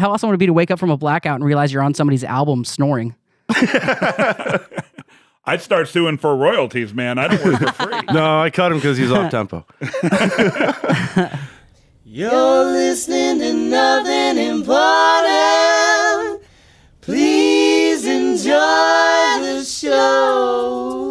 how awesome would it be to wake up from a blackout and realize you're on somebody's album snoring? I'd start suing for royalties, man. I don't work for free. No, I cut him because he's off tempo. You're listening to nothing important. Please enjoy the show.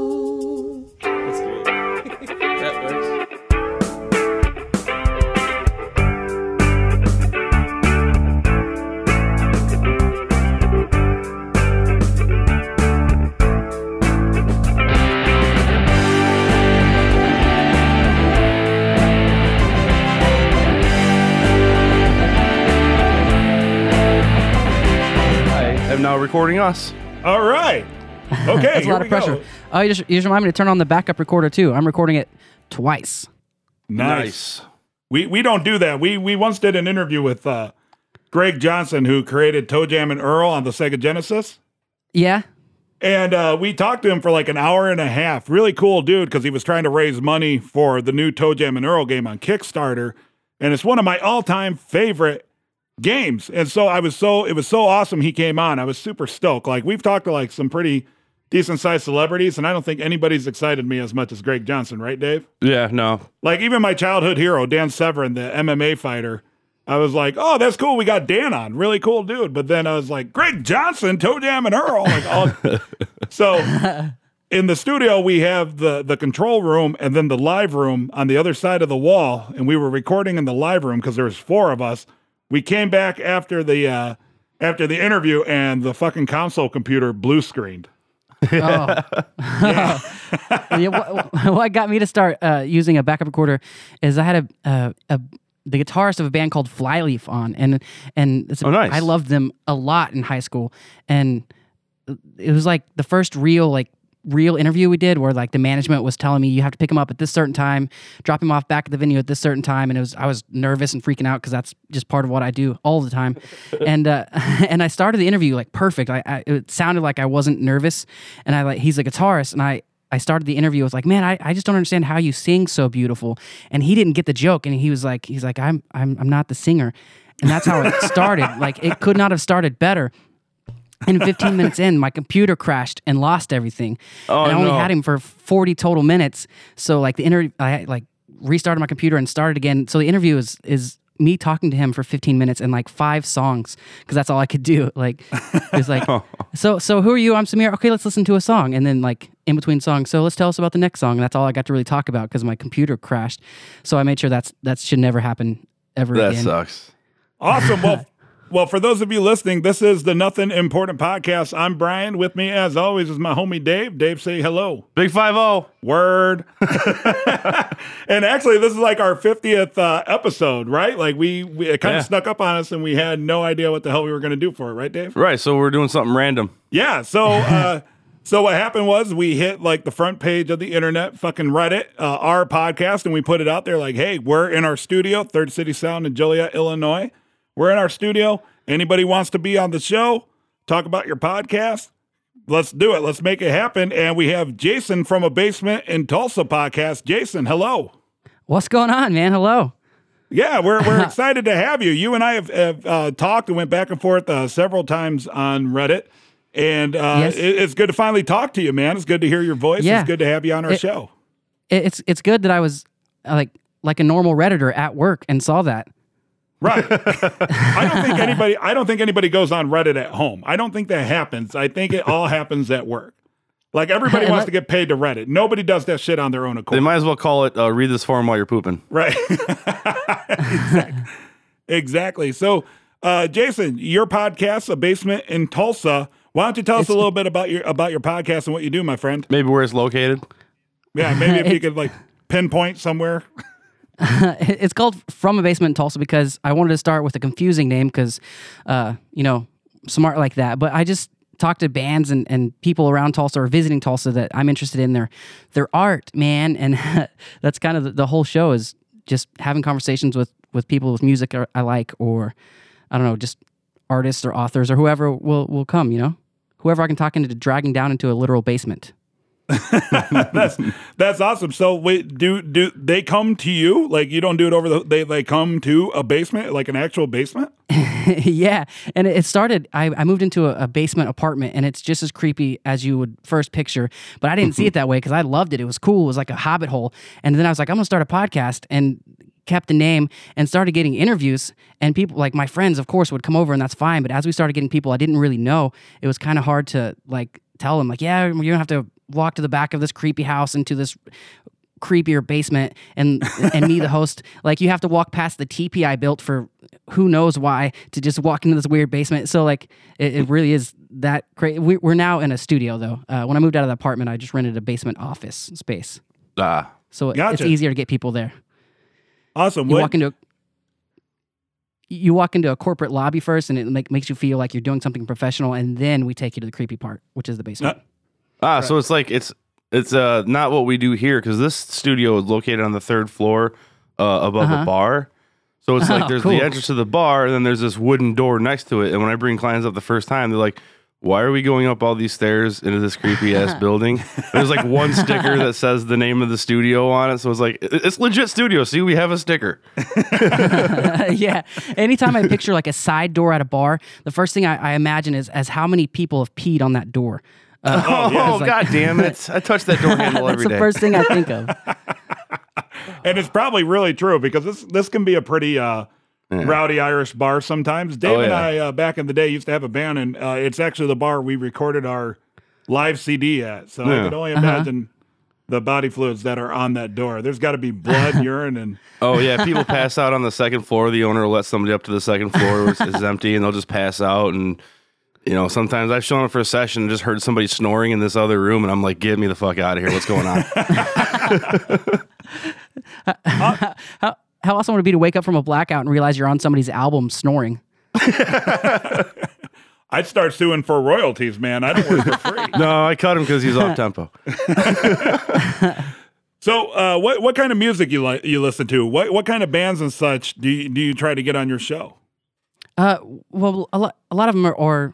Now recording us. All right. Okay. That's a lot we of pressure. go. Oh, you just, you just remind me to turn on the backup recorder too. I'm recording it twice. Nice. We we don't do that. We we once did an interview with uh, Greg Johnson, who created ToeJam and Earl on the Sega Genesis. Yeah. And uh, we talked to him for like an hour and a half. Really cool dude because he was trying to raise money for the new ToeJam and Earl game on Kickstarter. And it's one of my all time favorite games. And so I was so, it was so awesome he came on. I was super stoked. Like we've talked to like some pretty decent sized celebrities, and I don't think anybody's excited me as much as Greg Johnson, right, Dave? Yeah, no. Like even my childhood hero, Dan Severn, the MMA fighter. I was like, oh, that's cool. We got Dan on. Really cool dude. But then I was like, Greg Johnson, ToeJam and Earl. Like, all... so in the studio, we have the the control room and then the live room on the other side of the wall. And we were recording in the live room because there was four of us. We came back after the uh, after the interview, and the fucking console computer blue screened. Oh. Yeah, what, what got me to start uh, using a backup recorder is I had a, uh, a the guitarist of a band called Flyleaf on, and and it's, Oh, nice. I loved them a lot in high school, and it was like the first real like real interview we did where like the management was telling me you have to pick him up at this certain time drop him off back at the venue at this certain time and it was i was nervous and freaking out because that's just part of what i do all the time and uh and i started the interview like perfect I, I it sounded like i wasn't nervous and i like he's a guitarist and i I started the interview. I was like, "Man, I, I just don't understand how you sing so beautiful." And he didn't get the joke, and he was like, "He's like, I'm I'm I'm not the singer," and that's how it started. like it could not have started better. And 15 minutes in, my computer crashed and lost everything. Oh, and I only no. had him for 40 total minutes. So like the interview, I like restarted my computer and started again. So the interview is is me talking to him for 15 minutes and like five songs because that's all I could do. Like it was like, so so who are you? I'm Samir. Okay, let's listen to a song. And then like in between songs, so let's tell us about the next song. And that's all I got to really talk about because my computer crashed. So I made sure that's that should never happen ever That again. That sucks. Awesome. Well, well, for those of you listening, this is the Nothing Important podcast. I'm Brian. With me, as always, is my homie Dave. Dave, say hello. Big five oh. zero. Word. and actually, this is like our 50th uh, episode, right? Like we, we it kind Yeah. of snuck up on us, and we had no idea what the hell we were going to do for it, right, Dave? Right, so we're doing something random. Yeah. So, uh, so what happened was we hit like the front page of the internet, fucking Reddit, uh, our podcast, and we put it out there like, hey, we're in our studio, Third City Sound in Joliet, Illinois. We're in our studio. Anybody wants to be on the show, talk about your podcast? Let's do it. Let's make it happen. And we have Jason from a basement in Tulsa podcast. Jason, hello. What's going on, man? Hello. Yeah, we're we're excited to have you. You and I have, have uh, talked and went back and forth uh, several times on Reddit, and uh, Yes. it- it's good to finally talk to you, man. It's good to hear your voice. Yeah. It's good to have you on our It- show. It's it's good that I was uh, like like a normal redditor at work and saw that. Right. I don't think anybody. I don't think anybody goes on Reddit at home. I don't think that happens. I think it all happens at work. Like everybody wants let- to get paid to Reddit. Nobody does that shit on their own accord. They might as well call it uh, read this form while you're pooping. Right. exactly. exactly. So, uh, Jason, your podcast, A Basement in Tulsa. Why don't you tell us a little bit about your about your podcast and what you do, my friend? Maybe where it's located. Yeah, maybe if you could like pinpoint somewhere. it's called From a Basement in Tulsa because I wanted to start with a confusing name because, uh, you know, smart like that. But I just talked to bands and, and people around Tulsa or visiting Tulsa that I'm interested in their their art, man. And that's kind of the, the whole show is just having conversations with with people with music I I like or I don't know, just artists or authors or whoever will will come. You know, whoever I can talk into dragging down into a literal basement. that's that's awesome. So wait, do do they come to you? Like you don't do it over the they they come to a basement, like an actual basement? yeah, and it started. I, I moved into a, a basement apartment, and it's just as creepy as you would first picture. But I didn't see mm-hmm. it that way because I loved it. It was cool. It was like a hobbit hole. And then I was like, I'm gonna start a podcast, and kept the name and started getting interviews. And people like my friends, of course, would come over, and that's fine. But as we started getting people I didn't really know, it was kind of hard to like tell them like, yeah, you're gonna have to walk to the back of this creepy house into this creepier basement and and me the host. Like you have to walk past the TP I built for who knows why to just walk into this weird basement. So like it, it really is that crazy we, we're now in a studio though. Uh, when I moved out of the apartment I just rented a basement office space. Ah, so it- Gotcha. it's easier to get people there. Awesome. you What- walk into a, you walk into a corporate lobby first and it make, makes you feel like you're doing something professional and then we take you to the creepy part which is the basement Uh, ah. So it's like it's it's uh not what we do here because this studio is located on the third floor uh, above Uh-huh. a bar. So it's like Oh, there's cool. the entrance to the bar, and then there's this wooden door next to it. And when I bring clients up the first time, they're like, "Why are we going up all these stairs into this creepy ass building?" There's like one sticker that says the name of the studio on it, so it's like it's legit studio. See, we have a sticker. yeah. Anytime I picture like a side door at a bar, the first thing I, I imagine is as how many people have peed on that door. Uh, Oh, yeah. like- god damn it! I touch that door handle every day. that's the first thing I think of. and it's probably really true because this this can be a pretty uh, rowdy Irish bar sometimes. Dave Oh, and yeah. I uh, back in the day used to have a band, and uh, it's actually the bar we recorded our live CD at. So I can only Uh-huh. imagine the body fluids that are on that door. There's got to be blood, urine, and Oh yeah, people pass out on the second floor. The owner will let somebody up to the second floor, which is empty, and they'll just pass out. And you know, sometimes I've shown up for a session and just heard somebody snoring in this other room, and I'm like, "Get me the fuck out of here! What's going on?" How, how awesome would it be to wake up from a blackout and realize you're on somebody's album snoring? I'd start suing for royalties, man. I don't work for free. no, I cut him because he's off tempo. So, uh, what what kind of music you like you listen to? What what kind of bands and such do you, do you try to get on your show? Uh, well, a lot, a lot of them are, are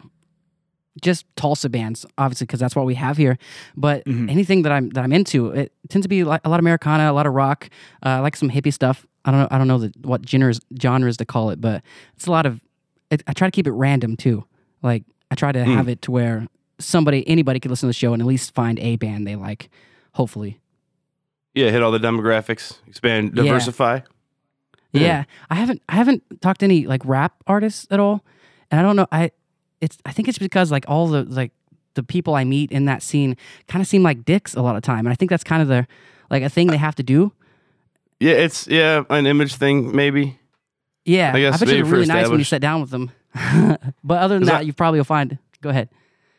just Tulsa bands, obviously, because that's what we have here. But anything that I'm that I'm into, it tends to be like a lot of Americana, a lot of rock. Uh, I like some hippie stuff. I don't know. I don't know the, what genres genres to call it, but it's a lot of. It, I try to keep it random too. Like I try to hmm. have it to where somebody, anybody could listen to the show and at least find a band they like. Hopefully, Yeah, hit all the demographics, expand, Yeah. diversify. Yeah. I haven't I haven't talked to any like rap artists at all. And I don't know I it's I think it's because like all the like the people I meet in that scene kind of seem like dicks a lot of time. And I think that's kind of the like a thing they have to do. Yeah, it's yeah an image thing maybe. Yeah. I guess bet you really nice when you sit down with them. but other than that, you probably will find go ahead.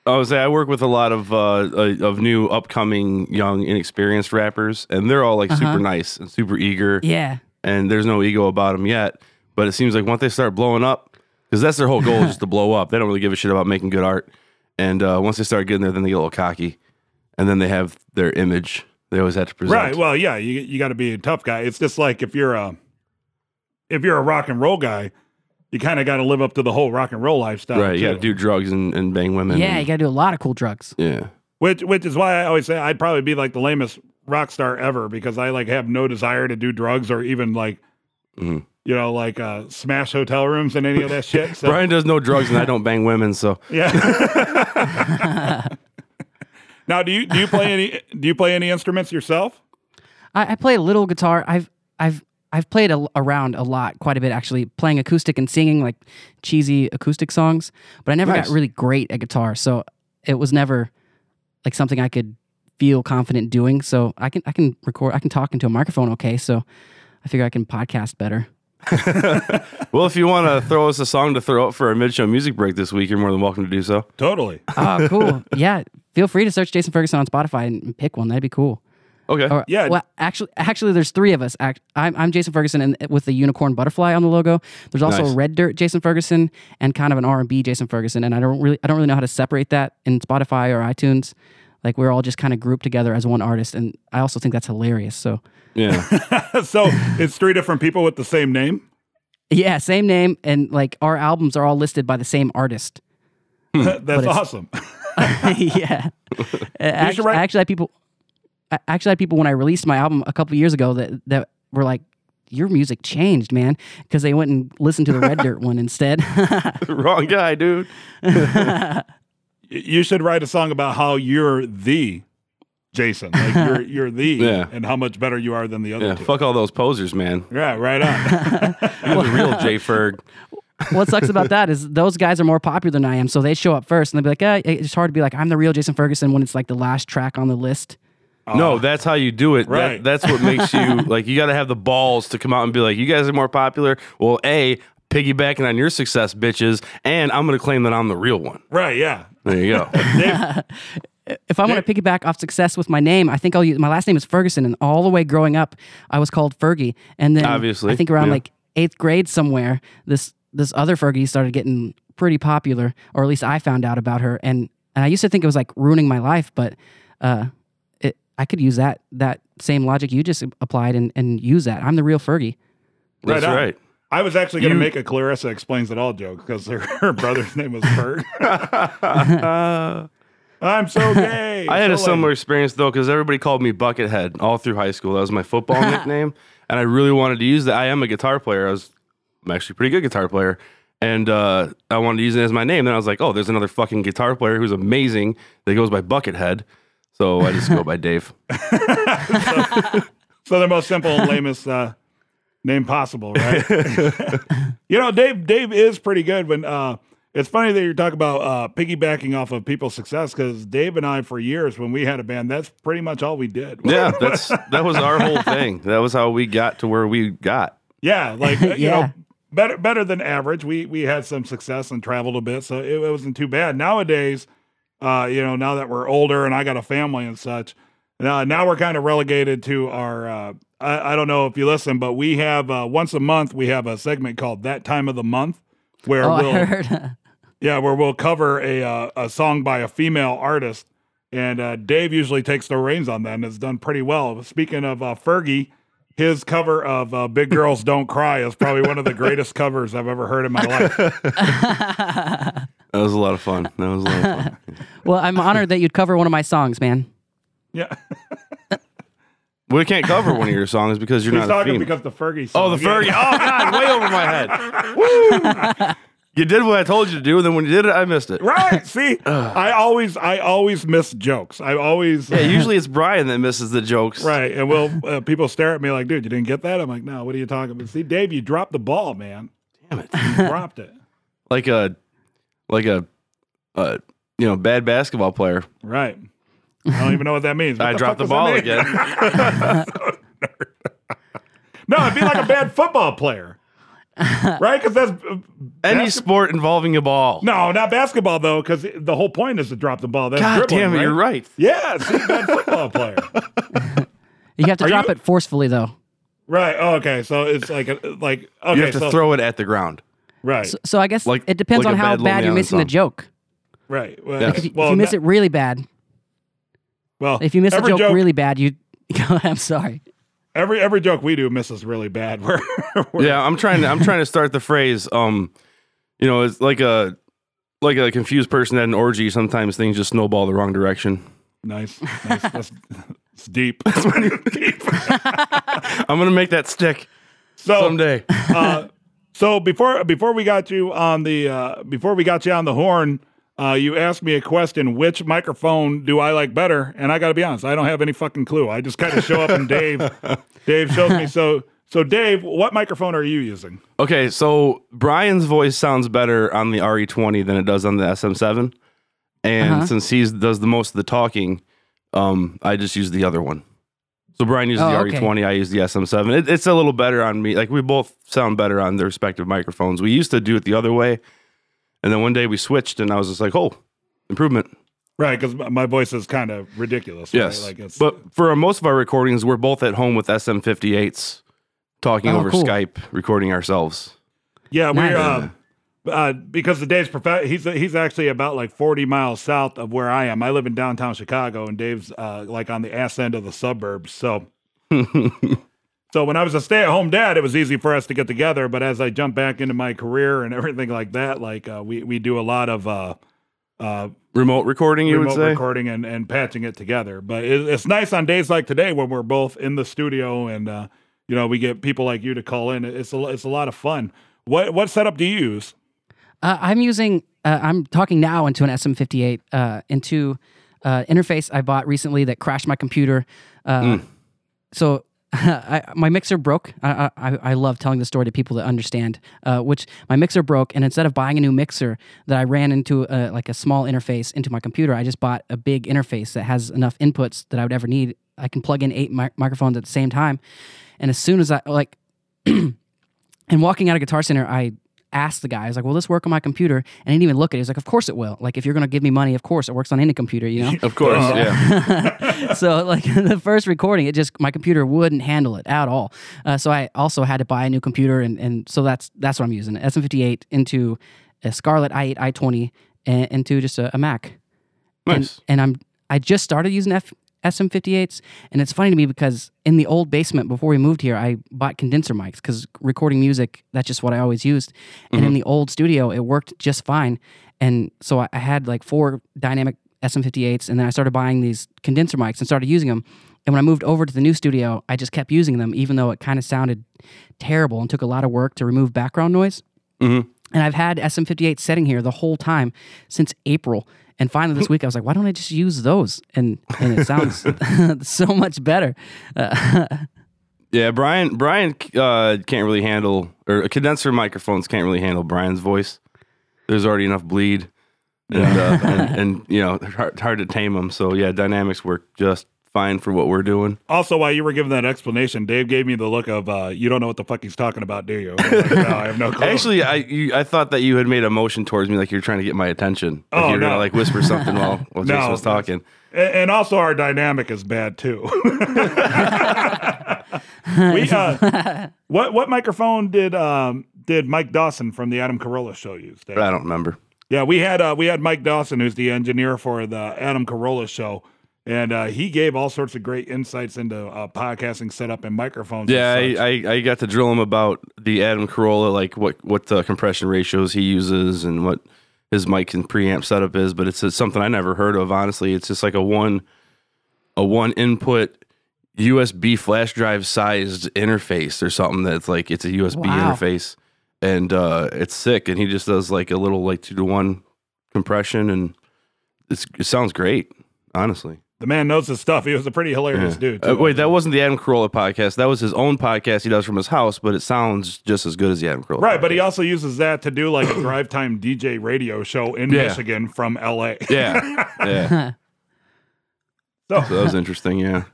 I was say I work with a lot of uh, uh, of new upcoming young inexperienced rappers, and they're all like super nice and super eager. Yeah. and there's no ego about them yet. But it seems like once they start blowing up, because that's their whole goal is just to blow up. They don't really give a shit about making good art. And uh, once they start getting there, then they get a little cocky, and then they have their image. They always have to present. Right. Well, yeah, you you got to be a tough guy. It's just like if you're a if you're a rock and roll guy, you kind of got to live up to the whole rock and roll lifestyle. right. You got to do drugs and, and bang women. Yeah, you got to do a lot of cool drugs. yeah. Which which is why I always say I'd probably be like the lamest rock star ever because I like have no desire to do drugs or even like Mhm. you know like uh, smash hotel rooms and any of that shit. So Brian does no drugs, and I don't bang women. So yeah. now, do you do you play any do you play any instruments yourself? I, I play a little guitar. I've I've I've played a, around a lot, quite a bit actually, playing acoustic and singing like cheesy acoustic songs. But I never Nice. got really great at guitar, so it was never like something I could feel confident doing. So I can I can record, I can talk into a microphone okay. So I figure I can podcast better. well, if you want to throw us a song to throw up for our mid-show music break this week, you're more than welcome to do so. Totally. Oh, cool. yeah, feel free to search Jason Ferguson on Spotify and, and pick one. That'd be cool. Okay. Or, Yeah. Well, actually, actually, there's three of us. Act, I'm, I'm Jason Ferguson, and with the unicorn butterfly on the logo. There's also Nice. a red dirt Jason Ferguson and kind of an R and B Jason Ferguson. And I don't really, I don't really know how to separate that in Spotify or iTunes. Like we're all just kind of grouped together as one artist, and I also think that's hilarious. So Yeah. so it's three different people with the same name. yeah, same name, and like our albums are all listed by the same artist. That's awesome. yeah. actually, write- I actually had people. I actually had people when I released my album a couple years ago that that were like your music changed, man, because they went and listened to the Red Dirt one instead. Wrong guy, dude. You should write a song about how you're the Jason. Like you're you're the Yeah. and how much better you are than the other Yeah, two. fuck all those posers, man. Yeah, right on. You're the real J Ferg. What sucks about that is those guys are more popular than I am, so they show up first, and they'll be like, eh, it's hard to be like, I'm the real Jason Ferguson when it's like the last track on the list. No, that's how you do it. That- Right. that's what makes you like. You got to have the balls to come out and be like, "You guys are more popular." Well, a piggybacking on your success, bitches, and I'm going to claim that I'm the real one. right, yeah. There you go. If I want to piggyback off success with my name, I think I'll use my last name is Ferguson, and all the way growing up, I was called Fergie, and then Obviously, I think around yeah. like eighth grade somewhere, this this other Fergie started getting pretty popular, or at least I found out about her, and and I used to think it was like ruining my life, but uh, it I could use that that same logic you just applied and and use that. I'm the real Fergie. That's on. right. I was actually going to make a Clarissa explains it all joke because her, her brother's name was Ferg. I'm so gay. I had a similar lame. experience though, because everybody called me Buckethead all through high school. That was my football nickname, and I really wanted to use that. I am a guitar player. I was, I'm actually a pretty good guitar player, and uh, I wanted to use it as my name. Then I was like, oh, there's another fucking guitar player who's amazing that goes by Buckethead. So I just go by Dave. So the most simple and lamest uh, name possible, right? you know, Dave. Dave is pretty good. When uh, it's funny that you're talking about uh, piggybacking off of people's success because Dave and I, for years, when we had a band, that's pretty much all we did. Yeah, that's that was our whole thing. That was how we got to where we got. Yeah, like uh, you know, better better than average. We we had some success and traveled a bit, so it, it wasn't too bad. Nowadays, uh, you know, now that we're older and I got a family and such, uh, now we're kind of relegated to our. Uh, I, I don't know if you listen, but we have uh, once a month we have a segment called that time of the month where Oh, we'll yeah where we'll cover a uh, a song by a female artist. And uh, Dave usually takes the reins on that and has done pretty well. Speaking of uh, Fergie, his cover of uh, Big Girls Don't Cry is probably one of the greatest covers I've ever heard in my life. That was a lot of fun. That was a lot of fun. well, I'm honored that you'd cover one of my songs, man. Yeah. we can't cover one of your songs because you're He's not a talking female. because the Fergie song. Oh, the Yeah. Fergie. Oh, God, way over my head. Woo! You did what I told you to do, and then when you did it, I missed it. Right. See, I always I always miss jokes. I always Yeah, usually it's Brian that misses the jokes. Right. And well, uh, people stare at me like, dude, you didn't get that? I'm like, no, what are you talking about? See, Dave, you dropped the ball, man. Damn it. You dropped it. Like a, like a, uh, you know, bad basketball player. Right. I don't even know what that means. What I dropped the fuck ball does that mean? again. No, it'd be like a bad football player. right? Because that's. uh, Any basket- sport involving a ball. No, not basketball, though, because the whole point is to drop the ball. That's God dribbling, damn it, you're right. Yeah, see, bad football player. You have to Are drop you- it forcefully, though. Right. Oh, okay. So it's like, a, like, okay. You have to so, throw it at the ground. Right. So, so I guess Like- it depends like on how bad bad you're Leon missing the joke. right. Well, Yes. If you, well, if you miss that- it really bad, well, if you miss a joke, joke really bad, you. I'm sorry. Every every joke we do misses really bad. We're, we're Yeah, I'm trying to. I'm trying to start the phrase. Um, you know, it's like a, like a confused person at an orgy. Sometimes things just snowball the wrong direction. nice. nice. That's it's deep. deep. I'm gonna make that stick So someday. uh, so before before we got you on the uh, before we got you on the horn, uh, you asked me a question: Which microphone do I like better? And I got to be honest, I don't have any fucking clue. I just kind of show up and Dave, Dave shows me. So so Dave, what microphone are you using? Okay, so Brian's voice sounds better on the RE20 than it does on the SM7, and Uh-huh. since he does the most of the talking, um, I just use the other one. So Brian uses Oh, the okay. RE20, I use the SM7. It, it's a little better on me. Like we both sound better on the respective microphones. We used to do it the other way, and then one day we switched, and I was just like, "Oh, improvement." Right, because my voice is kind of ridiculous. right? Yes, like it's but for most of our recordings, we're both at home with SM58s, talking Oh, over cool. Skype, recording ourselves. Yeah, Nice. we're uh, uh, because the Dave's prof- he's he's actually about like forty miles south of where I am. I live in downtown Chicago, and Dave's uh, like on the ass end of the suburbs. So, so when I was a stay at home dad, it was easy for us to get together. But as I jump back into my career and everything like that, like uh, we we do a lot of uh, uh, Remote recording, you would say? recording and, and patching it together. But it, it's nice on days like today when we're both in the studio and uh, you know we get people like you to call in. It's a it's a lot of fun. What what setup do you use? Uh, I'm using. Uh, I'm talking now into an SM58 uh, into uh, interface I bought recently that crashed my computer. Uh, So I, my mixer broke. I, I I love telling the story to people that understand. Uh, which my mixer broke, and instead of buying a new mixer that I ran into a, like a small interface into my computer, I just bought a big interface that has enough inputs that I would ever need. I can plug in eight mi- microphones at the same time, and as soon as I like and walking out of Guitar Center, I asked the guy, I was like, Will this work on my computer? And he didn't even look at it. He was like, Of course it will. Like, if you're going to give me money, of course it works on any computer, you know? Of course, yeah. so, like, the first recording, it just, my computer wouldn't handle it at all. Uh, so, I also had to buy a new computer. And, and so that's that's what I'm using SM58 into a Scarlett i8, i20, and into just a, a Mac Nice. and, and I'm I just started using F, SM58s, and it's funny to me because in the old basement before we moved here, I bought condenser mics because recording music that's just what I always used. And in the old studio, it worked just fine, and so I, I had like four dynamic SM58s, and then I started buying these condenser mics and started using them. And when I moved over to the new studio, I just kept using them, even though it kind of sounded terrible and took a lot of work to remove background noise. Mhm. And I've had SM58 setting here the whole time since April. And finally this week, I was like, why don't I just use those? And and it sounds so much better. Uh, Yeah, Brian. Brian uh, can't really handle, or condenser microphones can't really handle Brian's voice. There's already enough bleed, and uh, and, and you know, hard, hard to tame them. So yeah, dynamics work just fine for what we're doing. Also, while you were giving that explanation, Dave gave me the look of uh, you don't know what the fuck he's talking about, do you? Like, no, I have no clue. Actually, I you, I thought that you had made a motion towards me, like you're trying to get my attention. Like Oh, you're gonna no. like whisper something while while No, Jason was talking. And also our dynamic is bad too. we uh, what what microphone did um did Mike Dawson from the Adam Carolla show use? Dave? I don't remember. Yeah, we had uh, we had Mike Dawson, who's the engineer for the Adam Carolla show, and uh, he gave all sorts of great insights into uh, podcasting setup and microphones. Yeah, and I, such. I, I got to drill him about the Adam Carolla, like what what the compression ratios he uses and what his mic and preamp setup is. But it's, it's something I never heard of. Honestly, it's just like a one a one input USB flash drive sized interface or something that's like it's a USB Wow. interface, and uh, it's sick. And he just does like a little like two to one compression, and it's, it sounds great. Honestly. The man knows his stuff. He was a pretty hilarious dude. Uh, wait, that wasn't the Adam Carolla podcast. That was his own podcast he does from his house, but it sounds just as good as the Adam Carolla. Right, but he also uses that to do like a drive time DJ radio show in Yeah. Michigan from LA. yeah, yeah. So, So that was interesting. Yeah,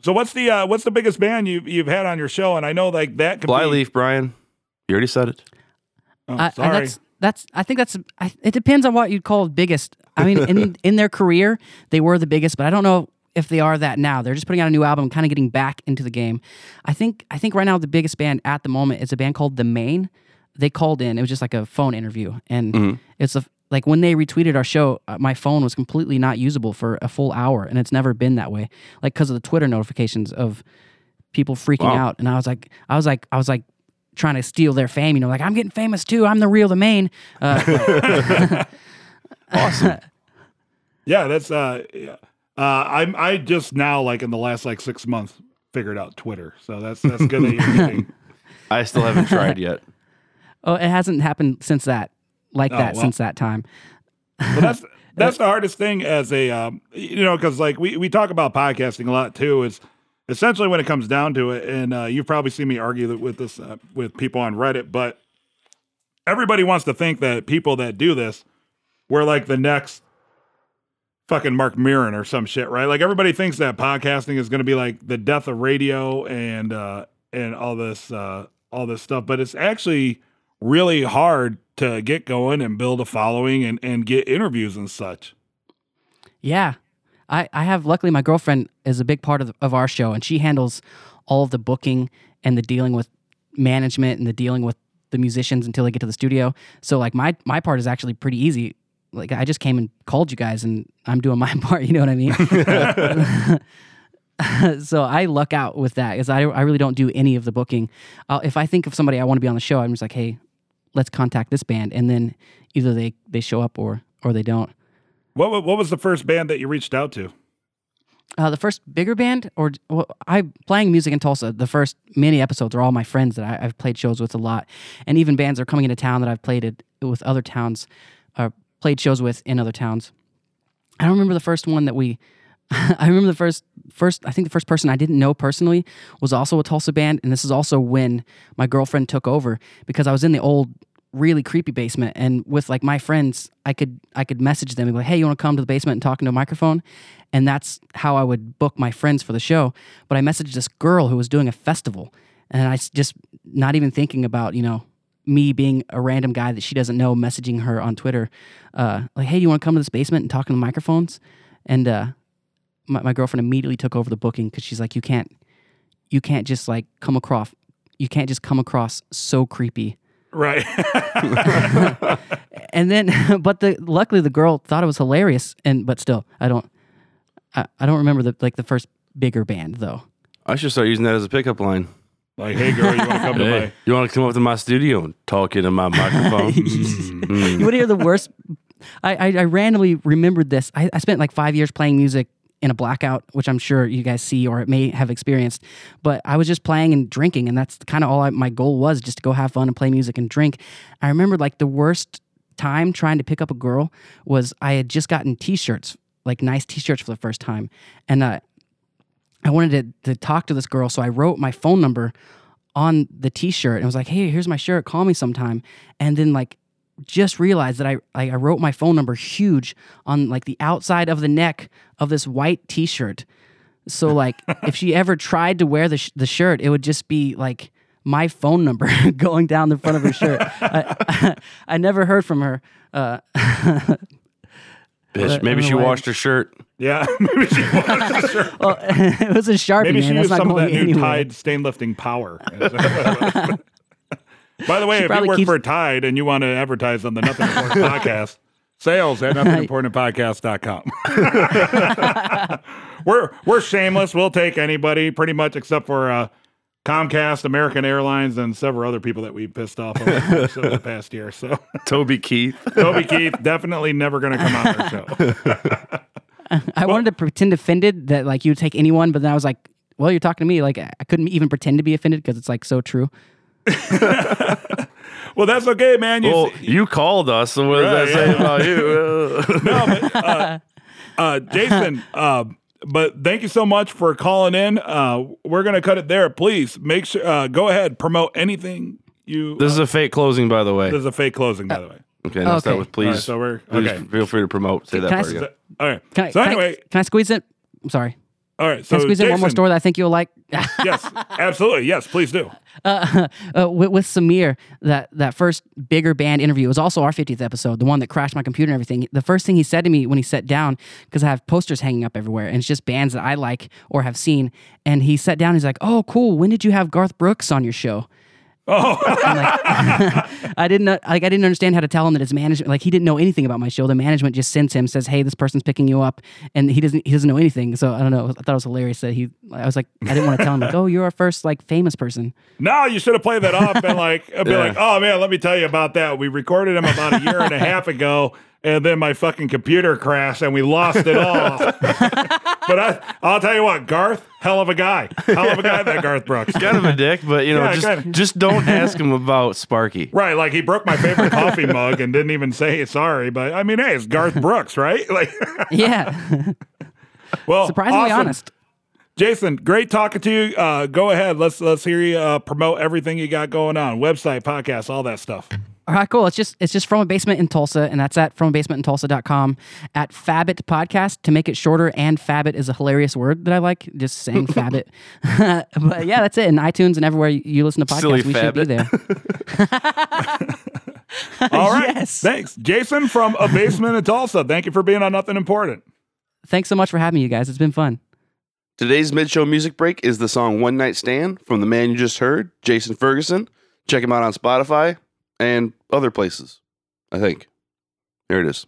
so what's the uh, what's the biggest band you you've had on your show? And I know like that could be. Flyleaf, Brian. You already said it. Oh, I, I, sorry. that's that's. I think that's. I, it depends on what you'd call biggest. I mean, in in their career, they were the biggest, but I don't know if they are that now. They're just putting out a new album, kind of getting back into the game. I think. I think right now the biggest band at the moment is a band called The Maine. They called in. It was just like a phone interview, and it's a like when they retweeted our show, uh, my phone was completely not usable for a full hour, and it's never been that way. Like because of the Twitter notifications of people freaking Wow. out, and I was like, I was like, I was like trying to steal their fame. You know, like I'm getting famous too. I'm the real, the Maine. Uh, Awesome. Yeah, that's uh, yeah. uh, I'm I just now like in the last like six months figured out Twitter, so that's that's good that. I still haven't tried yet. oh, it hasn't happened since that, like Oh, that, well. since that time. But that's that's the hardest thing as a um, you know because like we we talk about podcasting a lot too is essentially when it comes down to it, and uh, you've probably seen me argue with this uh, with people on Reddit, but everybody wants to think that people that do this we're like the next fucking Marc Maron or some shit, right? Like everybody thinks that podcasting is going to be like the death of radio and uh and all this uh all this stuff, but it's actually really hard to get going and build a following and and get interviews and such. Yeah. I, I have, luckily, my girlfriend is a big part of, of our show, and she handles all of the booking and the dealing with management and the dealing with the musicians until they get to the studio. So, like, my, my part is actually pretty easy. Like, I just came and called you guys, and I'm doing my part. You know what I mean? so I luck out with that because I, I really don't do any of the booking. Uh, if I think of somebody I want to be on the show, I'm just like, hey, let's contact this band, and then either they they show up or or they don't. What what was the first band that you reached out to? Uh, the first bigger band, or well, I playing music in Tulsa. The first many episodes are all my friends that I, I've played shows with a lot, and even bands are coming into town that I've played it with other towns, uh, played shows with in other towns. I don't remember the first one that we. I remember the first first. I think the first person I didn't know personally was also a Tulsa band, and this is also when my girlfriend took over because I was in the old, really creepy basement, and with like my friends, I could I could message them and be like, "Hey, you want to come to the basement and talk into a microphone?" And that's how I would book my friends for the show. But I messaged this girl who was doing a festival, and i just not even thinking about you know me being a random guy that she doesn't know, messaging her on Twitter, uh, like, "Hey, you want to come to this basement and talk into microphones?" And uh, my, my girlfriend immediately took over the booking because she's like, "You can't, you can't just like come across, you can't just come across so creepy." Right. And then, but the luckily the girl thought it was hilarious, and but still, I don't, I, I don't remember the like the first bigger band though. I should start using that as a pickup line. like, hey, girl, you want to come to Hey, you want to come up to my studio and talk into my microphone? Mm. You want to hear the worst? I, I, I randomly remembered this. I, I spent like five years playing music in a blackout, which I'm sure you guys see or it may have experienced. But I was just playing and drinking, and that's kind of all I, my goal was, just to go have fun and play music and drink. I remember like the worst time trying to pick up a girl was I had just gotten T-shirts, like nice T-shirts for the first time, and uh, I wanted to, to talk to this girl, so I wrote my phone number on the t-shirt and was like, "Hey, here's my shirt. Call me sometime." And then like just realized that I I I wrote my phone number huge on like the outside of the neck of this white t-shirt. So like if she ever tried to wear the sh- the shirt, it would just be like my phone number going down the front of her shirt. I, I, never heard from her. Uh, Bitch, maybe she know washed her shirt. Yeah. Maybe she, washed her shirt. well, it was a sharpie, maybe man. she That's used not some of going that new anywhere. Tide stain lifting power. By the way, if you work keeps- for Tide and you want to advertise on the Nothing Important podcast, sales at nothingimportantpodcast.com. we're we're shameless. We'll take anybody pretty much except for uh, Comcast, American Airlines, and several other people that we pissed off over the past year. So Toby Keith. Toby Keith definitely never going to come on our show. I wanted to pretend offended that like you would take anyone, but then I was like, well, you're talking to me. Like I couldn't even pretend to be offended because it's like so true. Well, that's okay, man. You, Well, you called us, so what does Right, that say yeah. about you? no, but, uh, uh, Jason, uh, but thank you so much for calling in. Uh, we're gonna cut it there. Please make sure uh, go ahead promote anything you. this is a fake closing, by the way. this is a fake closing, by the way. Okay, now start Okay. with please. right, so we're please okay. feel free to promote. Say that I part s- again. All right. Can I, so can I- anyway, can I squeeze it? I'm sorry. All right. Can So I squeeze in one more Jason- story that I think you'll like? yes, absolutely. Yes, please do. uh, with, with Samir, that that first bigger band interview it was also our 50th episode, the one that crashed my computer and everything. The first thing he said to me when he sat down, because I have posters hanging up everywhere, and it's just bands that I like or have seen. And he sat down, he's like, "Oh, cool. When did you have Garth Brooks on your show?" Oh, I'm like, I didn't know, like I didn't understand how to tell him that his management like he didn't know anything about my show. The management just sends him says, "Hey, this person's picking you up," and he doesn't he doesn't know anything. So I don't know. I thought it was hilarious that he. I was like, I didn't want to tell him like, "Oh, you're our first like famous person." no, you should have played that off and like be Yeah. like, oh man, let me tell you about that. We recorded him about a year and a half ago, and then my fucking computer crashed and we lost it all. but I, I'll tell you what, Garth, hell of a guy, hell of a guy, that Garth Brooks. kind of a dick, but you know, Yeah, just kinda. just don't ask him about Sparky. Right, like he broke my favorite coffee mug and didn't even say sorry. But I mean, hey, it's Garth Brooks, right? Like, Yeah, well, surprisingly awesome. honest. Jason, great talking to you. Uh, go ahead, let's let's hear you uh, promote everything you got going on, website, podcast, all that stuff. All right, cool. It's just it's just from a basement in Tulsa, and that's at from a basement in Tulsa.com at Fabit Podcast to make it shorter. And Fabit is a hilarious word that I like. Just saying Fabit. but yeah, that's it. In iTunes and everywhere you- you listen to podcasts, Silly we should be there. All right. Yes. thanks, Jason from a basement in Tulsa. Thank you for being on Nothing Important. Thanks so much for having me, you guys. It's been fun. Today's mid-show music break is the song "One Night Stand" from the man you just heard, Jason Ferguson. Check him out on Spotify and other places. I think. There it is.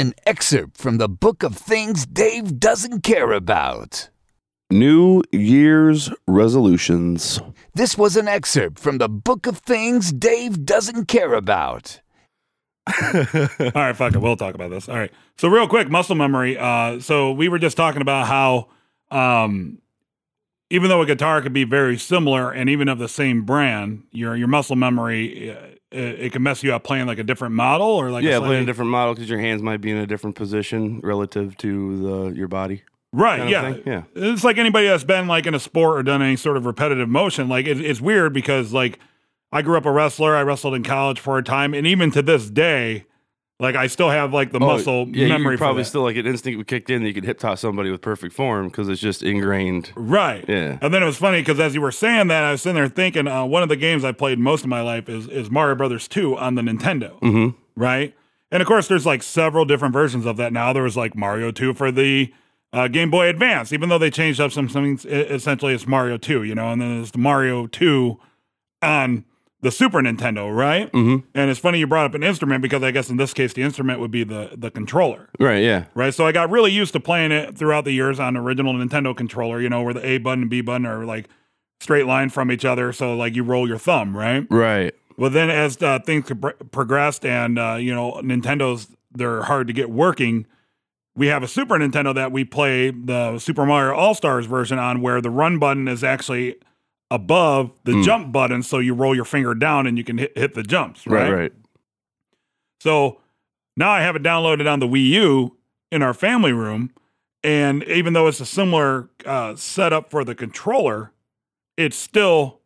An excerpt from the Book of Things Dave Doesn't Care About. New Year's resolutions. This was an excerpt from the Book of Things Dave Doesn't Care About. All right, fuck it. We'll talk about this. All right. So real quick, muscle memory. Uh, so we were just talking about how, um, even though a guitar could be very similar and even of the same brand, your your muscle memory uh, it, it can mess you up playing like a different model or like a yeah, slightly- playing a different model because your hands might be in a different position relative to the your body. Right. kind of Yeah. yeah. It's like anybody that's been like in a sport or done any sort of repetitive motion. Like it, it's weird because like I grew up a wrestler. I wrestled in college for a time, and even to this day, like I still have like the muscle Oh, yeah, memory. You probably still like an instinct we kicked in that you could hip toss somebody with perfect form because it's just ingrained. Right. Yeah. And then it was funny because as you were saying that, I was sitting there thinking uh, one of the games I played most of my life is is Mario Brothers 2 on the Nintendo. Mm-hmm. Right. And of course, there's like several different versions of that now. There was like Mario 2 for the uh, Game Boy Advance, even though they changed up some things. Essentially, it's Mario 2, you know, and then there's the Mario 2 on the Super Nintendo, right? Mm-hmm. And it's funny you brought up an instrument because I guess in this case the instrument would be the the controller Right. Yeah. right? So I got really used to playing it throughout the years on original Nintendo controller, you know, where the A button and B button are like straight line from each other. So like you roll your thumb, right? Right. Well, then as uh, things pro- progressed and uh, you know Nintendos they're hard to get working. We have a Super Nintendo that we play the Super Mario All Stars version on, where the run button is actually above the jump button, so you roll your finger down and you can hit, hit the jumps, Right. Right. so now I have it downloaded on the Wii U in our family room. And even though it's a similar uh, setup for the controller, it's still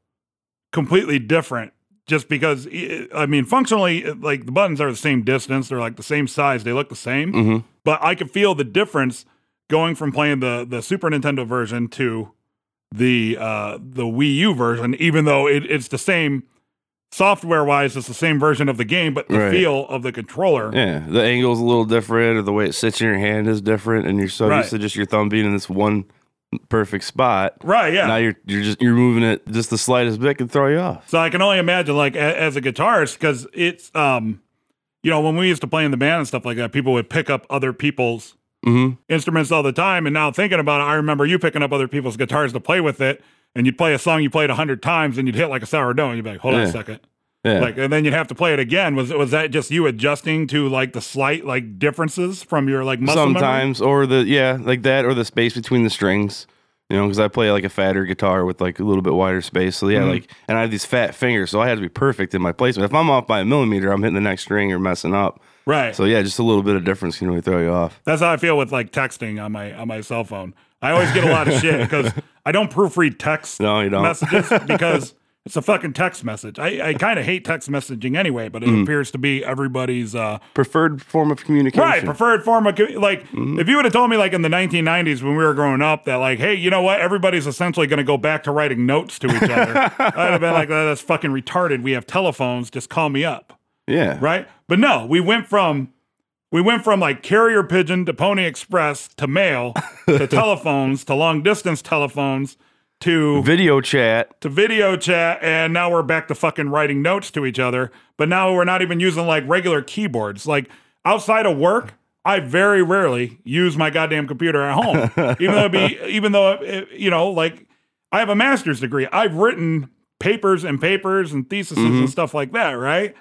completely different just because, i- I mean, functionally, like the buttons are the same distance, they're like the same size, they look the same. Mm-hmm. But I could feel the difference going from playing the, the Super Nintendo version to the uh, the Wii U version, even though it, it's the same software wise, it's the same version of the game, but the Right. feel of the controller. Yeah. The angle's a little different, or the way it sits in your hand is different, and you're so Right. used to just your thumb being in this one perfect spot. Right, yeah. Now you're you're just you're moving it just the slightest bit can throw you off. so I can only imagine, like, a, as a guitarist, because it's, um, you know, when we used to play in the band and stuff like that, people would pick up other people's Mm-hmm. instruments all the time. And now thinking about it, I remember you picking up other people's guitars to play with it, and you'd play a song you played a hundred times, and you'd hit like a sourdough, and you'd be like, hold on a Yeah. second. Yeah. Like, and then you'd have to play it again. Was was that just you adjusting to like the slight like differences from your like muscle memory? Sometimes, or the yeah, like that, or the space between the strings. You know, because I play like a fatter guitar with like a little bit wider space. So yeah, Mm-hmm. like, and I have these fat fingers, so I had to be perfect in my placement. If I'm off by a millimeter, I'm hitting the next string or messing up. Right. So yeah, just a little bit of difference can really throw you off. That's how I feel with like texting on my on my cell phone. I always get a lot of shit because I don't proofread text No, you don't. messages because it's a fucking text message. I, I kind of hate text messaging anyway, but it Mm. appears to be everybody's uh, Preferred form of communication. right preferred form of like. Mm-hmm. If you would have told me like in the 1990s when we were growing up that like, hey, you know what, everybody's essentially going to go back to writing notes to each other, I'd have been like, that's fucking retarded. We have telephones. Just call me up Yeah. right? But no, we went from we went from like carrier pigeon to Pony Express to mail to telephones to long distance telephones to Video chat. to video chat and now we're back to fucking writing notes to each other. But now we're not even using like regular keyboards. Like outside of work, I very rarely use my goddamn computer at home. even though it be even though it, you know like I have a master's degree. I've written papers and papers and theses mm-hmm. and stuff like that, right?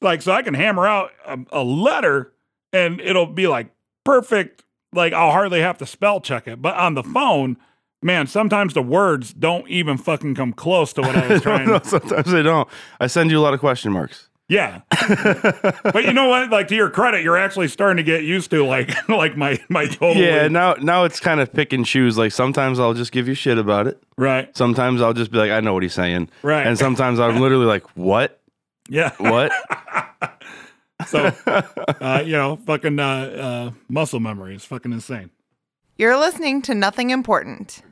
Like so I can hammer out a, a letter and it'll be like perfect like I'll hardly have to spell check it. But on the phone, man, sometimes the words don't even fucking come close to what I was trying no, sometimes they don't. I send you a lot of question marks. Yeah. but you know what? Like to your credit, you're actually starting to get used to like like my my total Yeah, now now it's kind of pick and choose. Like sometimes I'll just give you shit about it. right. Sometimes I'll just be like, I know what he's saying. Right. And sometimes I'm literally like, what? Yeah. What? So uh, you know, fucking uh, uh, muscle memory is fucking insane. You're listening to Nothing Important.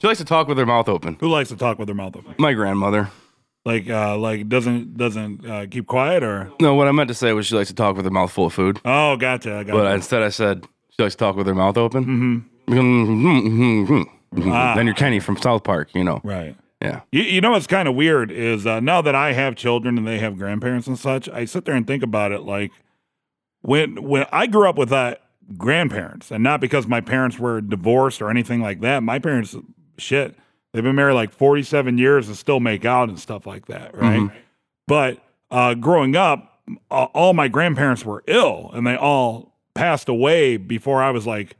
she likes to talk with her mouth open. Who likes to talk with her mouth open? My grandmother. Like uh like doesn't doesn't uh, keep quiet or No, what I meant to say was she likes to talk with her mouth full of food. Oh, gotcha. I But instead I said she likes to talk with her mouth open. Mm-hmm. Ah. Then you're Kenny from South Park, you know. right. Yeah. You, you know what's kind of weird is uh, now that I have children and they have grandparents and such, I sit there and think about it like when when I grew up with uh, grandparents, and not because my parents were divorced or anything like that. My parents, shit, they've been married like 47 years and still make out and stuff like that, right? But uh, growing up, uh, all my grandparents were ill, and they all passed away before I was like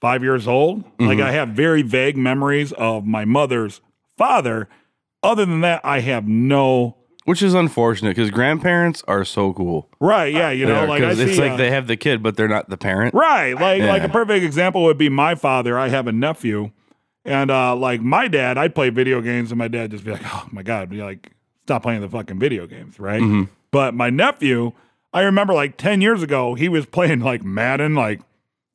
five years old. Like I have very vague memories of my mother's father. Other than that, I have no. Which is unfortunate because grandparents are so cool. Right, yeah, you know, Yeah, like I see, it's like uh, they have the kid, but they're not the parent. Right. Like like a perfect example would be my father. I have a nephew. And uh like my dad, I'd play video games and my dad just be like, Oh my God, be like, stop playing the fucking video games, right? But my nephew, I remember like 10 years ago, he was playing like Madden, like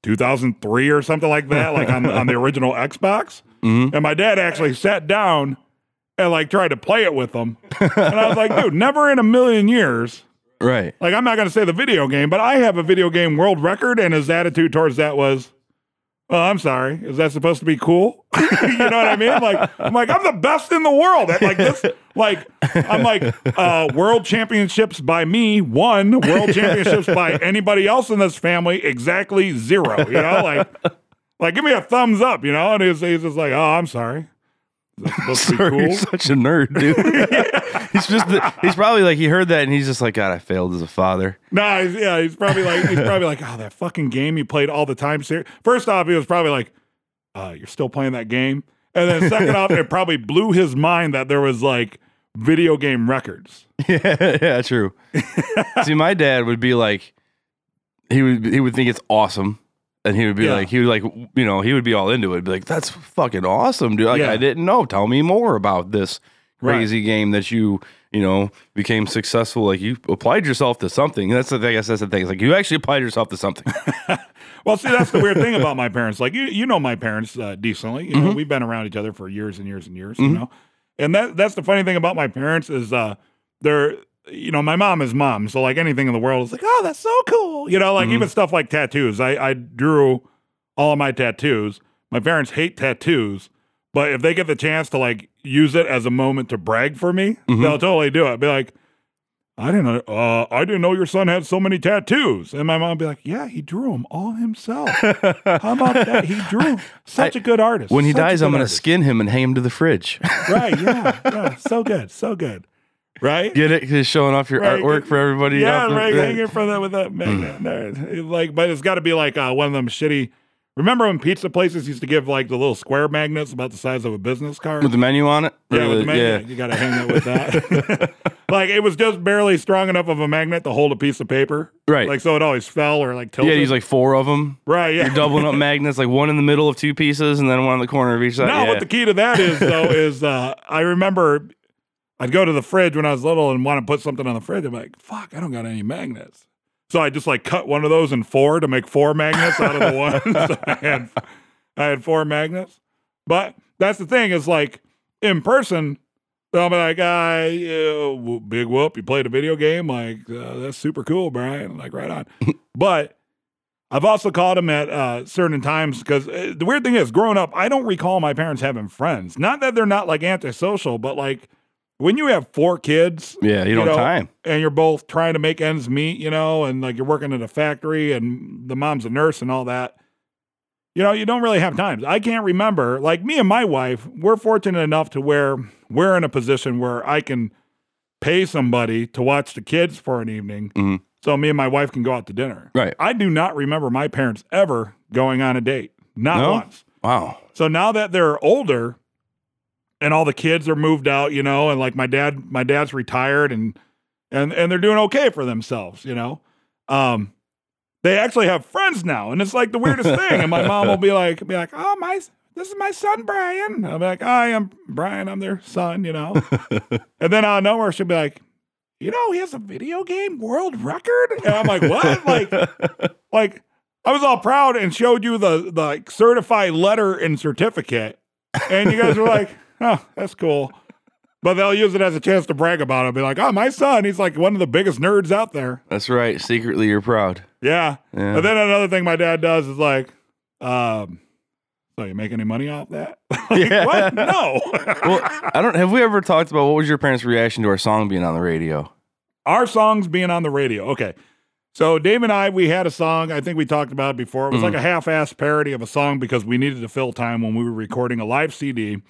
2003 or something like that, like on, on the original Xbox. Mm-hmm. And my dad actually sat down and like tried to play it with him. and I was like, dude, never in a million years Right. like I'm not going to say the video game, but I have a video game world record, and his attitude towards that was, "Oh, I'm sorry, is that supposed to be cool?" you know what I mean? Like I'm like I'm the best in the world at like this. Like I'm like uh, world championships by me one, world championships by anybody else in this family exactly zero. You know, like like give me a thumbs up. You know, and he's, he's just like, "Oh, I'm sorry." Is that supposed to be Sorry, cool? You're such a nerd, dude. he's just the, he's probably like he heard that and he's just like, God, I failed as a father. No, he's, yeah, he's probably like he's probably like, oh, that fucking game you played all the time. First off, he was probably like, uh, you're still playing that game, and then second off, it probably blew his mind that there was like video game records. yeah, yeah, true. See, my dad would be like, he would he would think it's awesome, and he would be Yeah. like, he would like, you know, he would be all into it. Be like, that's fucking awesome, dude. Like, Yeah. I didn't know. Tell me more about this Right. crazy game that you, you know, became successful. Like you applied yourself to something. That's the thing. I guess that's the thing. It's like you actually applied yourself to something. Well, see, that's the weird thing about my parents. Like you, you know my parents uh, decently. You know, we've been around each other for years and years and years. You know, and that that's the funny thing about my parents is uh, they're you know my mom is mom, so like anything in the world is like, oh, that's so cool. You know, like even stuff like tattoos. I I drew all of my tattoos. My parents hate tattoos, but if they get the chance to like use it as a moment to brag for me, they'll totally do it. Be like. I didn't know. Uh, I didn't know your son had so many tattoos. And my mom would be like, "Yeah, he drew them all himself. How about that? He drew such a good artist. When he dies, I'm gonna skin him and hang him to the fridge. Right? Yeah, yeah. So good, so good. Right? Get it? Just showing off your Right, artwork get- for everybody. Yeah, out the- right. Hanging from that with that magnet. No, like, but it's got to be like uh, one of them shitty. Remember when pizza places used to give like the little square magnets about the size of a business card? with the menu on it. Yeah, with the the- magnet. You got to hang it with that. like it was just barely strong enough of a magnet to hold a piece of paper. Right. Like so it always fell or like tilted. Yeah, he's like four of them. right. Yeah. You're doubling up magnets, like one in the middle of two pieces, and then one in the corner of each side. No, yeah. what the key to that is though is uh, I remember I'd go to the fridge when I was little and want to put something on the fridge. I'm like, fuck, I don't got any magnets. So I just like cut one of those in four to make four magnets out of the one. so I had I had four magnets. But that's the thing is like in person, they'll be like, ah, yeah, w- big whoop, you played a video game, like uh, that's super cool, Brian. Like right on. but I've also called him at uh, certain times because uh, the weird thing is, growing up, I don't recall my parents having friends. Not that they're not like antisocial, but like when you have four kids, yeah, you don't know, time. and you're both trying to make ends meet, you know, and like you're working at a factory and the mom's a nurse and all that. You know, you don't really have times. I can't remember. Like me and my wife, we're fortunate enough to where we're in a position where I can pay somebody to watch the kids for an evening. Mhm. So me and my wife can go out to dinner. Right. I do not remember my parents ever going on a date. Not No? once. Wow. So now that they're older and all the kids are moved out, you know, and like my dad, my dad's retired and and and they're doing okay for themselves, you know. Um they actually have friends now, and it's like the weirdest thing. And my mom will be like, be like, oh my this is my son Brian. I'll be like, I am Brian, I'm their son, you know. and then out of nowhere she'll be like, you know, he has a video game world record. And I'm like, what? like, like I was all proud and showed you the the like, certified letter and certificate, and you guys were like, "Oh, that's cool." But they'll use it as a chance to brag about it. Be like, "Oh, my son, he's like one of the biggest nerds out there." That's right. Secretly, you're proud. Yeah. Yeah. And then another thing my dad does is like, um, "So you make any money off that?" like, Yeah. What? No. Well, I don't. Have we ever talked about what was your parents' reaction to our song being on the radio? Our songs being on the radio. Okay. So Dave and I, we had a song. I think we talked about it before. It was like a half-assed parody of a song because we needed to fill time when we were recording a live CD,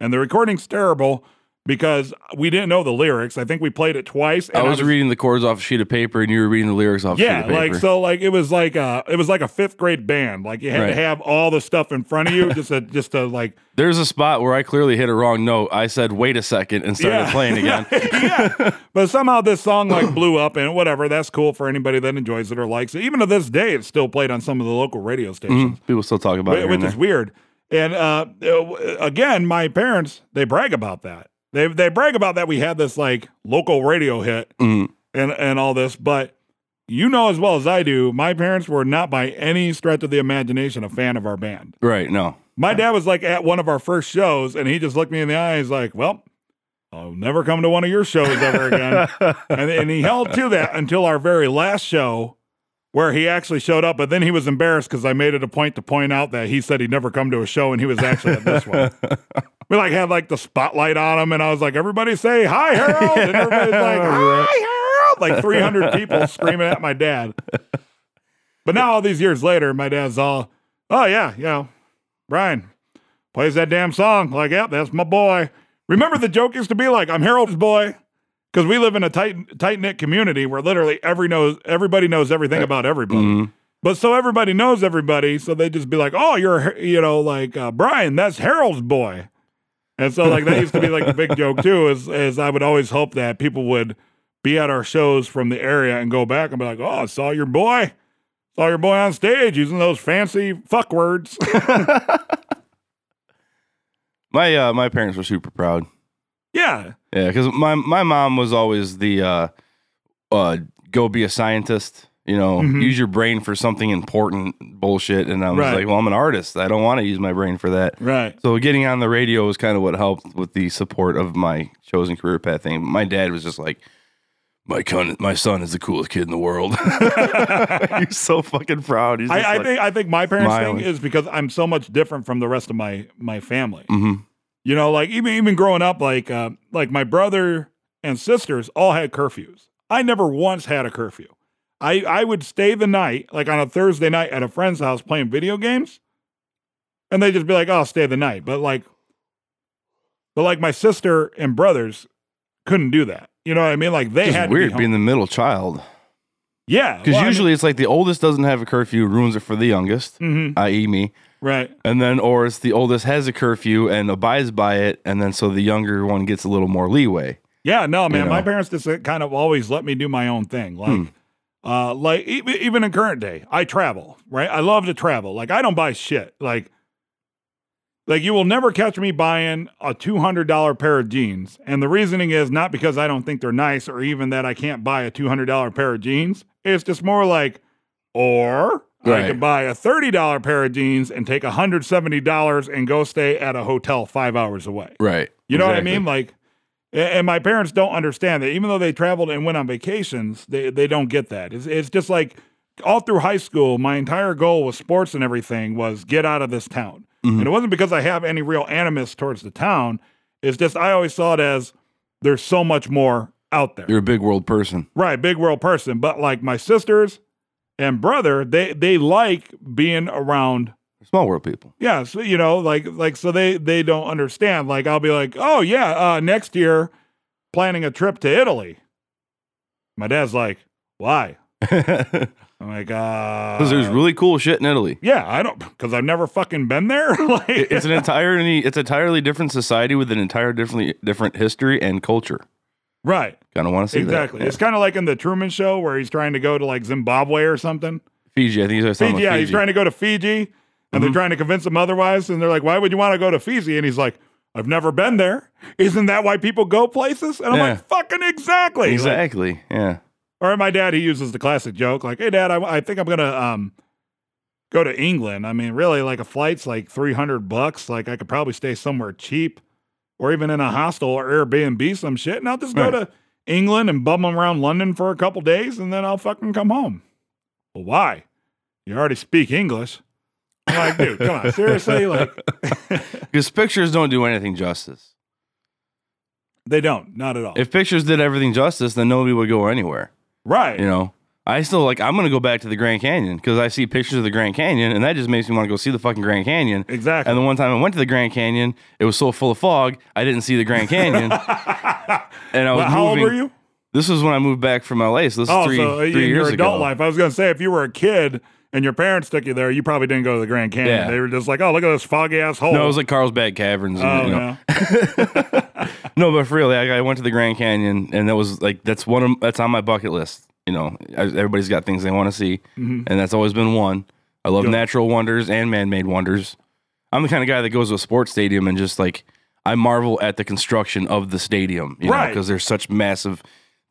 and the recording's terrible because we didn't know the lyrics. I think we played it twice. And I was reading the chords off a sheet of paper, and you were reading the lyrics off a sheet Yeah, of paper. like so, like it was like uh it was like a fifth grade band. Like you had to have all the stuff in front of you just to just to like There's a spot where I clearly hit a wrong note. I said, "Wait a second, and started Yeah. playing again. yeah. But somehow this song like blew up and whatever. That's cool for anybody that enjoys it or likes it. Even to this day, it's still played on some of the local radio stations, People still talk about it, which is weird. And uh, uh, again, my parents they brag about that. They they brag about that we had this like local radio hit Mhm. and and all this, but. You know as well as I do, my parents were not by any stretch of the imagination a fan of our band. Right? No, My dad was like at one of our first shows, and he just looked me in the eyes like, "Well, I'll never come to one of your shows ever again." and, and he held to that until our very last show, where he actually showed up. But then he was embarrassed because I made it a point to point out that he said he'd never come to a show, and he was actually at this one. We like had like the spotlight on him, and I was like, "Everybody say hi, Harold!" And everybody's like, "Hi, Harold!" Like 300 people screaming at my dad. But now, all these years later, my dad's all, "Oh yeah, you know, Brian plays that damn song. Like, yep, that's my boy. Remember the joke used to be like, I'm Harold's boy. Because we live in a tight tight knit community where literally every knows everybody knows everything about everybody. Mhm. But so everybody knows everybody, so they just be like, "Oh, you're you know like uh, Brian, that's Harold's boy," and so like that used to be like a big joke too. Is is I would always hope that people would be at our shows from the area and go back and be like, "Oh, I saw your boy, saw your boy on stage using those fancy fuck words." my uh, my parents were super proud. yeah, Yeah, because my my mom was always the uh, uh, go be a scientist. You know, Mhm. use your brain for something important bullshit. And I was Right. like, well, I'm an artist. I don't want to use my brain for that. right. So getting on the radio was kind of what helped with the support of my chosen career path thing. My dad was just like, my con- my son is the coolest kid in the world. He's so fucking proud. I, I like- think I think my parents smiling. thing is because I'm so much different from the rest of my my family. Mhm. You know, like even even growing up, like uh, like my brother and sisters all had curfews. I never once had a curfew. I I would stay the night, like on a Thursday night at a friend's house playing video games, and they'd just be like, "Oh, stay the night." But like, but like my sister and brothers couldn't do that. You know what I mean? Like they It's had be weird home. being the middle child. yeah, Because well, I mean- usually it's like the oldest doesn't have a curfew, ruins it for the youngest, Mhm, i.e., me. Right. And then, or it's the oldest has a curfew and abides by it, and then so the younger one gets a little more leeway. Yeah, no, man. know? My parents just uh, kind of always let me do my own thing. Like, Hmm. uh, like even, even in current day, I travel. Right, I love to travel. Like, I don't buy shit. Like, like you will never catch me buying a two hundred dollar pair of jeans. And the reasoning is not because I don't think they're nice or even that I can't buy a two hundred dollar pair of jeans. It's just more like, or I Right. can buy a thirty dollar pair of jeans and take hundred seventy dollars and go stay at a hotel five hours away. Right. You know what I mean? Like, and my parents don't understand that. Even though they traveled and went on vacations, they they don't get that. It's it's just like all through high school, my entire goal with sports and everything was get out of this town. Mm-hmm. And it wasn't because I have any real animus towards the town. It's just I always saw it as there's so much more out there. You're a big world person. Right, big world person. But like my sisters and brother, they they like being around Small world people. yeah, so you know, like like so they they don't understand. Like I'll be like, "Oh yeah, uh next year planning a trip to Italy." My dad's like, "Why?" Because I'm like, "Uh there's really cool shit in Italy. Yeah, I don't cuz I've never fucking been there." like It's an entirely it's entirely different society with an entirely different different history and culture. Right. Kind of want to see Exactly. that. It's kind of like in the Truman show where he's trying to go to like Zimbabwe or something. Fiji. I think he's Fiji, yeah, he's trying to go to Fiji and they're trying to convince him otherwise and they're like, "Why would you want to go to Fiji?" And he's like, "I've never been there. Isn't that why people go places?" And I'm Yeah. like, "Fucking exactly." Like, Exactly. Yeah. Or my dad, he uses the classic joke, like, "Hey, Dad, I, I think I'm gonna um go to England. I mean, really, like a flight's like three hundred bucks. Like I could probably stay somewhere cheap, or even in a hostel or Airbnb, some shit, and I'll just go Right. to England and bum around London for a couple days, and then I'll fucking come home. Well, why? You already speak English. I'm like, dude, come on, seriously? Like, Because pictures don't do anything justice. they don't, not at all. If pictures did everything justice, then nobody would go anywhere. right? You know, I still like. I'm gonna go back to the Grand Canyon because I see pictures of the Grand Canyon, and that just makes me want to go see the fucking Grand Canyon. Exactly. And the one time I went to the Grand Canyon, it was so full of fog, I didn't see the Grand Canyon. and I was Well, how old moving- were you? This was when I moved back from LA. So this Oh, is three, so uh, in three years your adult ago. life, I was going to say if you were a kid and your parents took you there, you probably didn't go to the Grand Canyon. Yeah. They were just like, "Oh, look at this foggy ass hole." No, it was like Carlsbad Caverns. And, oh you know. no. No, but for real, like, I went to the Grand Canyon, and that was like that's one of that's on my bucket list. You know, everybody's got things they want to see, and that's always been one. I love Yeah. natural wonders and man-made wonders. I'm the kind of guy that goes to a sports stadium and just like I marvel at the construction of the stadium, you Right. Because there's such massive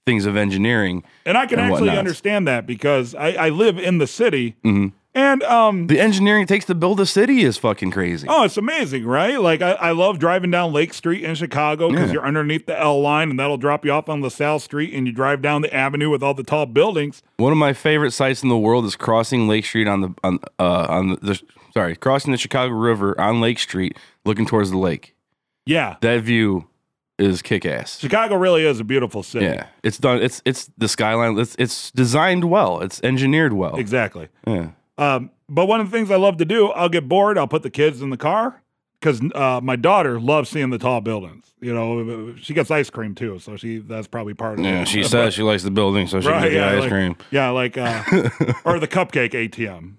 things of engineering. And I can and actually whatnot. understand that because I, I live in the city, Mhm. And um, The engineering it takes to build a city is fucking crazy. oh, it's amazing, right? Like I, I love driving down Lake Street in Chicago because Yeah. you're underneath the L line, and that'll drop you off on LaSalle Street, and you drive down the avenue with all the tall buildings. One of my favorite sights in the world is crossing Lake Street on the on uh on the, the sorry crossing the Chicago River on Lake Street, looking towards the lake. Yeah, That view is kick ass. Chicago really is a beautiful city. Yeah, it's done. It's it's the skyline. It's it's designed well. It's engineered well. exactly. Yeah. Um, but one of the things I love to do, I'll get bored. I'll put the kids in the car because uh, my daughter loves seeing the tall buildings. You know, she gets ice cream too, so she that's probably part of it. Yeah, she But- says she likes the building, so she can get the yeah, ice like, cream. Yeah, like uh, or the cupcake ATM.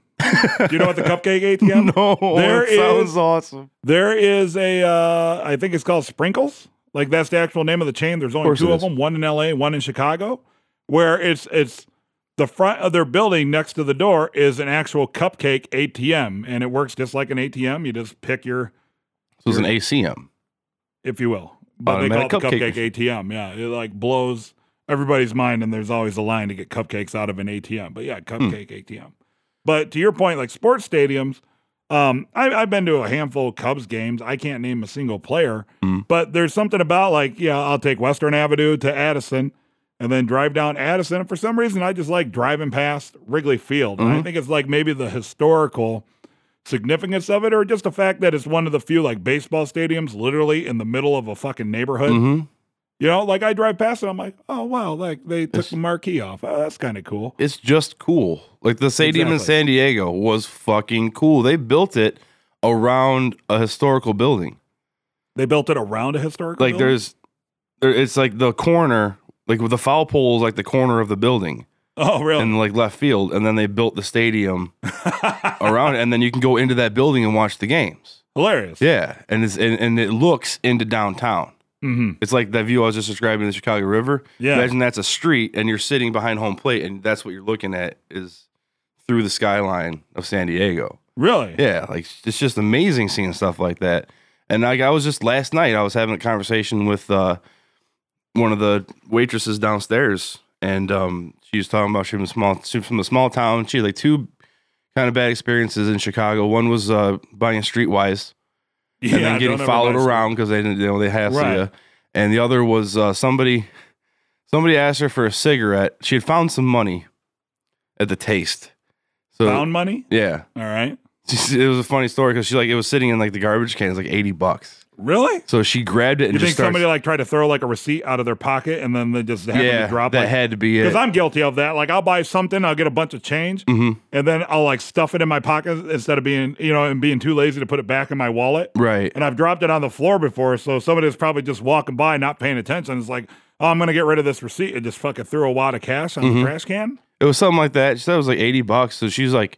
Do you know what the cupcake ATM? No, There it sounds awesome. There is a, uh, I think it's called Sprinkles. Like that's the actual name of the chain. There's only course two of them, one in LA, one in Chicago, where it's it's the front of their building next to the door is an actual cupcake ATM, and it works just like an ATM. You just pick your, So it's an ACM. if you will, but they call it the cupcake cupcake ATM. Yeah, it like blows everybody's mind, and there's always a line to get cupcakes out of an ATM. But Hmm. yeah, cupcake ATM. But to your point, like sports stadiums, um, I, I've been to a handful of Cubs games. I can't name a single player, Mm. but there's something about like, yeah, I'll take Western Avenue to Addison and then drive down Addison. And for some reason, I just like driving past Wrigley Field. And I think it's like maybe the historical significance of it, or just the fact that it's one of the few like baseball stadiums literally in the middle of a fucking neighborhood. hmm You know, like I drive past it, I'm like, oh wow, like they took It's- the marquee off. Oh, that's kind of cool. It's just cool. Like the stadium in San Diego was fucking cool. They built it around a historical building. They built it around a historical. like building? there's there, it's like the corner like with the foul pole is like the corner of the building oh really? And like left field and then they built the stadium around it and then you can go into that building and watch the games Hilarious. yeah and it's and, and it looks into downtown hmm it's like that view i was just describing the chicago river Yeah. imagine that's a street and you're sitting behind home plate and that's what you're looking at is through the skyline of san diego Really? yeah, like it's just amazing seeing stuff like that. And like I was just last night, I was having a conversation with uh, one of the waitresses downstairs, and um, she was talking about she was from a small, she was from a small town. She had like two kind of bad experiences in Chicago. One was uh, buying streetwise Yeah. and then getting followed around because they didn't, you know, they hassle Right. you. And the other was uh, somebody, somebody asked her for a cigarette. She had found some money at the taste. So Found money? yeah, All right. it was a funny story because she like it was sitting in like the garbage can. It's like eighty bucks. Really? So she grabbed it and You just think starts, somebody like tried to throw like a receipt out of their pocket and then they just happen yeah, to drop that like, had to be it. because I'm guilty of that. Like I'll buy something, I'll get a bunch of change, Mhm. and then I'll like stuff it in my pocket instead of being, you know, and being too lazy to put it back in my wallet. right. And I've dropped it on the floor before, so somebody was probably just walking by, not paying attention. It's like, oh, I'm gonna get rid of this receipt and just fucking threw a wad of cash on Mm-hmm. the trash can. It was something like that. She said it was like eighty bucks. So she's like,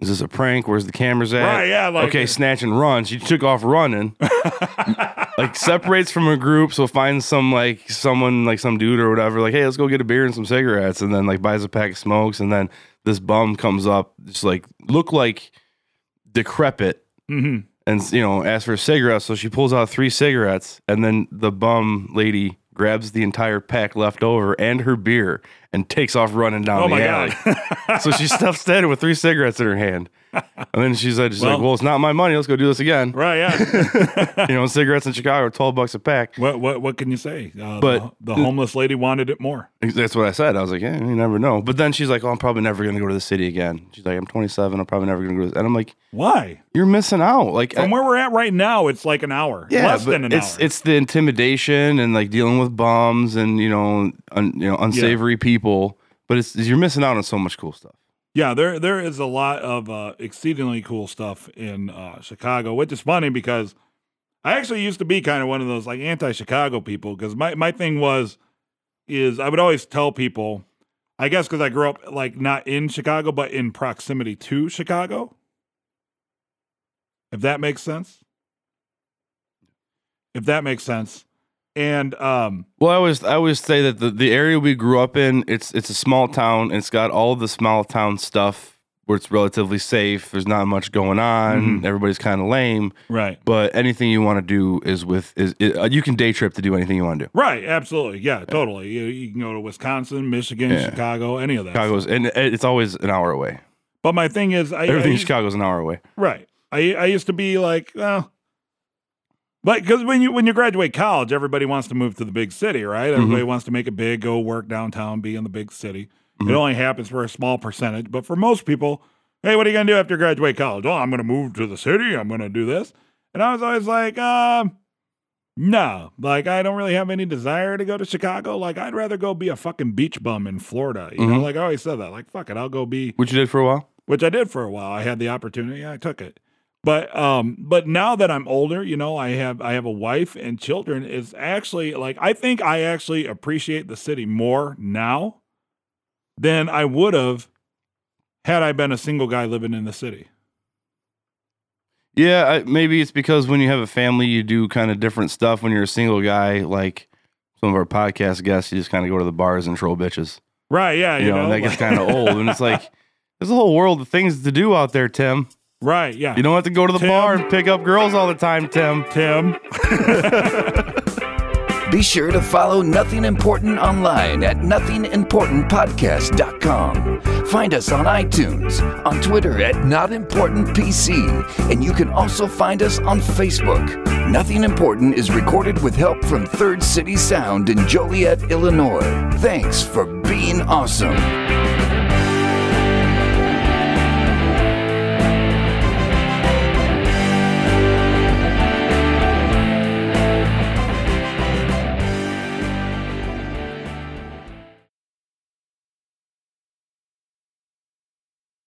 "Is this a prank? Where's the cameras at?" Right, yeah, like- okay, snatch and run. She took off running. like separates from her group, so finds some like someone like some dude or whatever. Like, hey, let's go get a beer and some cigarettes, and then like buys a pack of smokes, and then this bum comes up, just like look like decrepit hmm and you know asks for a cigarette so she pulls out three cigarettes and then the bum lady grabs the entire pack left over and her beer and takes off running down Oh the my alley so she's stuff standing with three cigarettes in her hand and then she's like, she's like Well- well it's not my money let's go do this again right, yeah. you know cigarettes in chicago are 12 bucks a pack what what what can you say? Uh, But- the, the homeless lady wanted it more. that's what i said i was like yeah you never know but then she's like oh i'm probably never going to go to the city again she's like i'm 27 i'm probably never going to go to this. and i'm like Why? you're missing out like From where we're at right now, it's like an hour. Less but than an it's hour. it's the intimidation and like dealing with bums and you know un, you know unsavory people. But it's you're missing out on so much cool stuff. Yeah, there there is a lot of uh, exceedingly cool stuff in uh, Chicago, which is funny because I actually used to be kind of one of those like anti-Chicago people because my my thing was is I would always tell people, I guess because I grew up like not in Chicago but in proximity to Chicago. If that makes sense. If that makes sense. And um Well, I always I always say that the, the area we grew up in, it's it's a small town and it's got all the small town stuff where it's relatively safe. There's not much going on. Everybody's kind of lame. right. But anything you want to do is with is it, uh, you can day trip to do anything you want to do. Right, absolutely. Yeah, totally. You, you can go to Wisconsin, Michigan, Yeah. Chicago, any of that. Chicago's and it's always an hour away. But my thing is, I, Everything I in Chicago's an hour away. right. I I used to be like, well, but because when you when you graduate college, everybody wants to move to the big city, right? Mm-hmm. Everybody wants to make it big, go work downtown, be in the big city. Mm-hmm. It only happens for a small percentage, but for most people, hey, what are you gonna do after you graduate college? Oh, I'm gonna move to the city. I'm gonna do this, and I was always like, um. No, like I don't really have any desire to go to Chicago. Like I'd rather go be a fucking beach bum in Florida. You know, Mhm. like I always said that. Like fuck it, I'll go be Which you did for a while. which I did for a while. I had the opportunity, I took it. But um, but now that I'm older, you know, I have I have a wife and children. It's actually like I think I actually appreciate the city more now than I would have had I been a single guy living in the city. Yeah, I, maybe it's because when you have a family, you do kind of different stuff. When you're a single guy, like some of our podcast guests, you just kind of go to the bars and troll bitches. Right? Yeah. You, You, know, and that gets kind of old. And it's like there's a whole world of things to do out there, Tim. Right. Yeah. You don't have to go to the Tim. bar and pick up girls all the time, Tim. Tim. Be sure to follow Nothing Important online at nothingimportantpodcast.com. Find us on iTunes, on Twitter at NotImportantPC, and you can also find us on Facebook. Nothing Important is recorded with help from Third City Sound in Joliet, Illinois. Thanks for being awesome.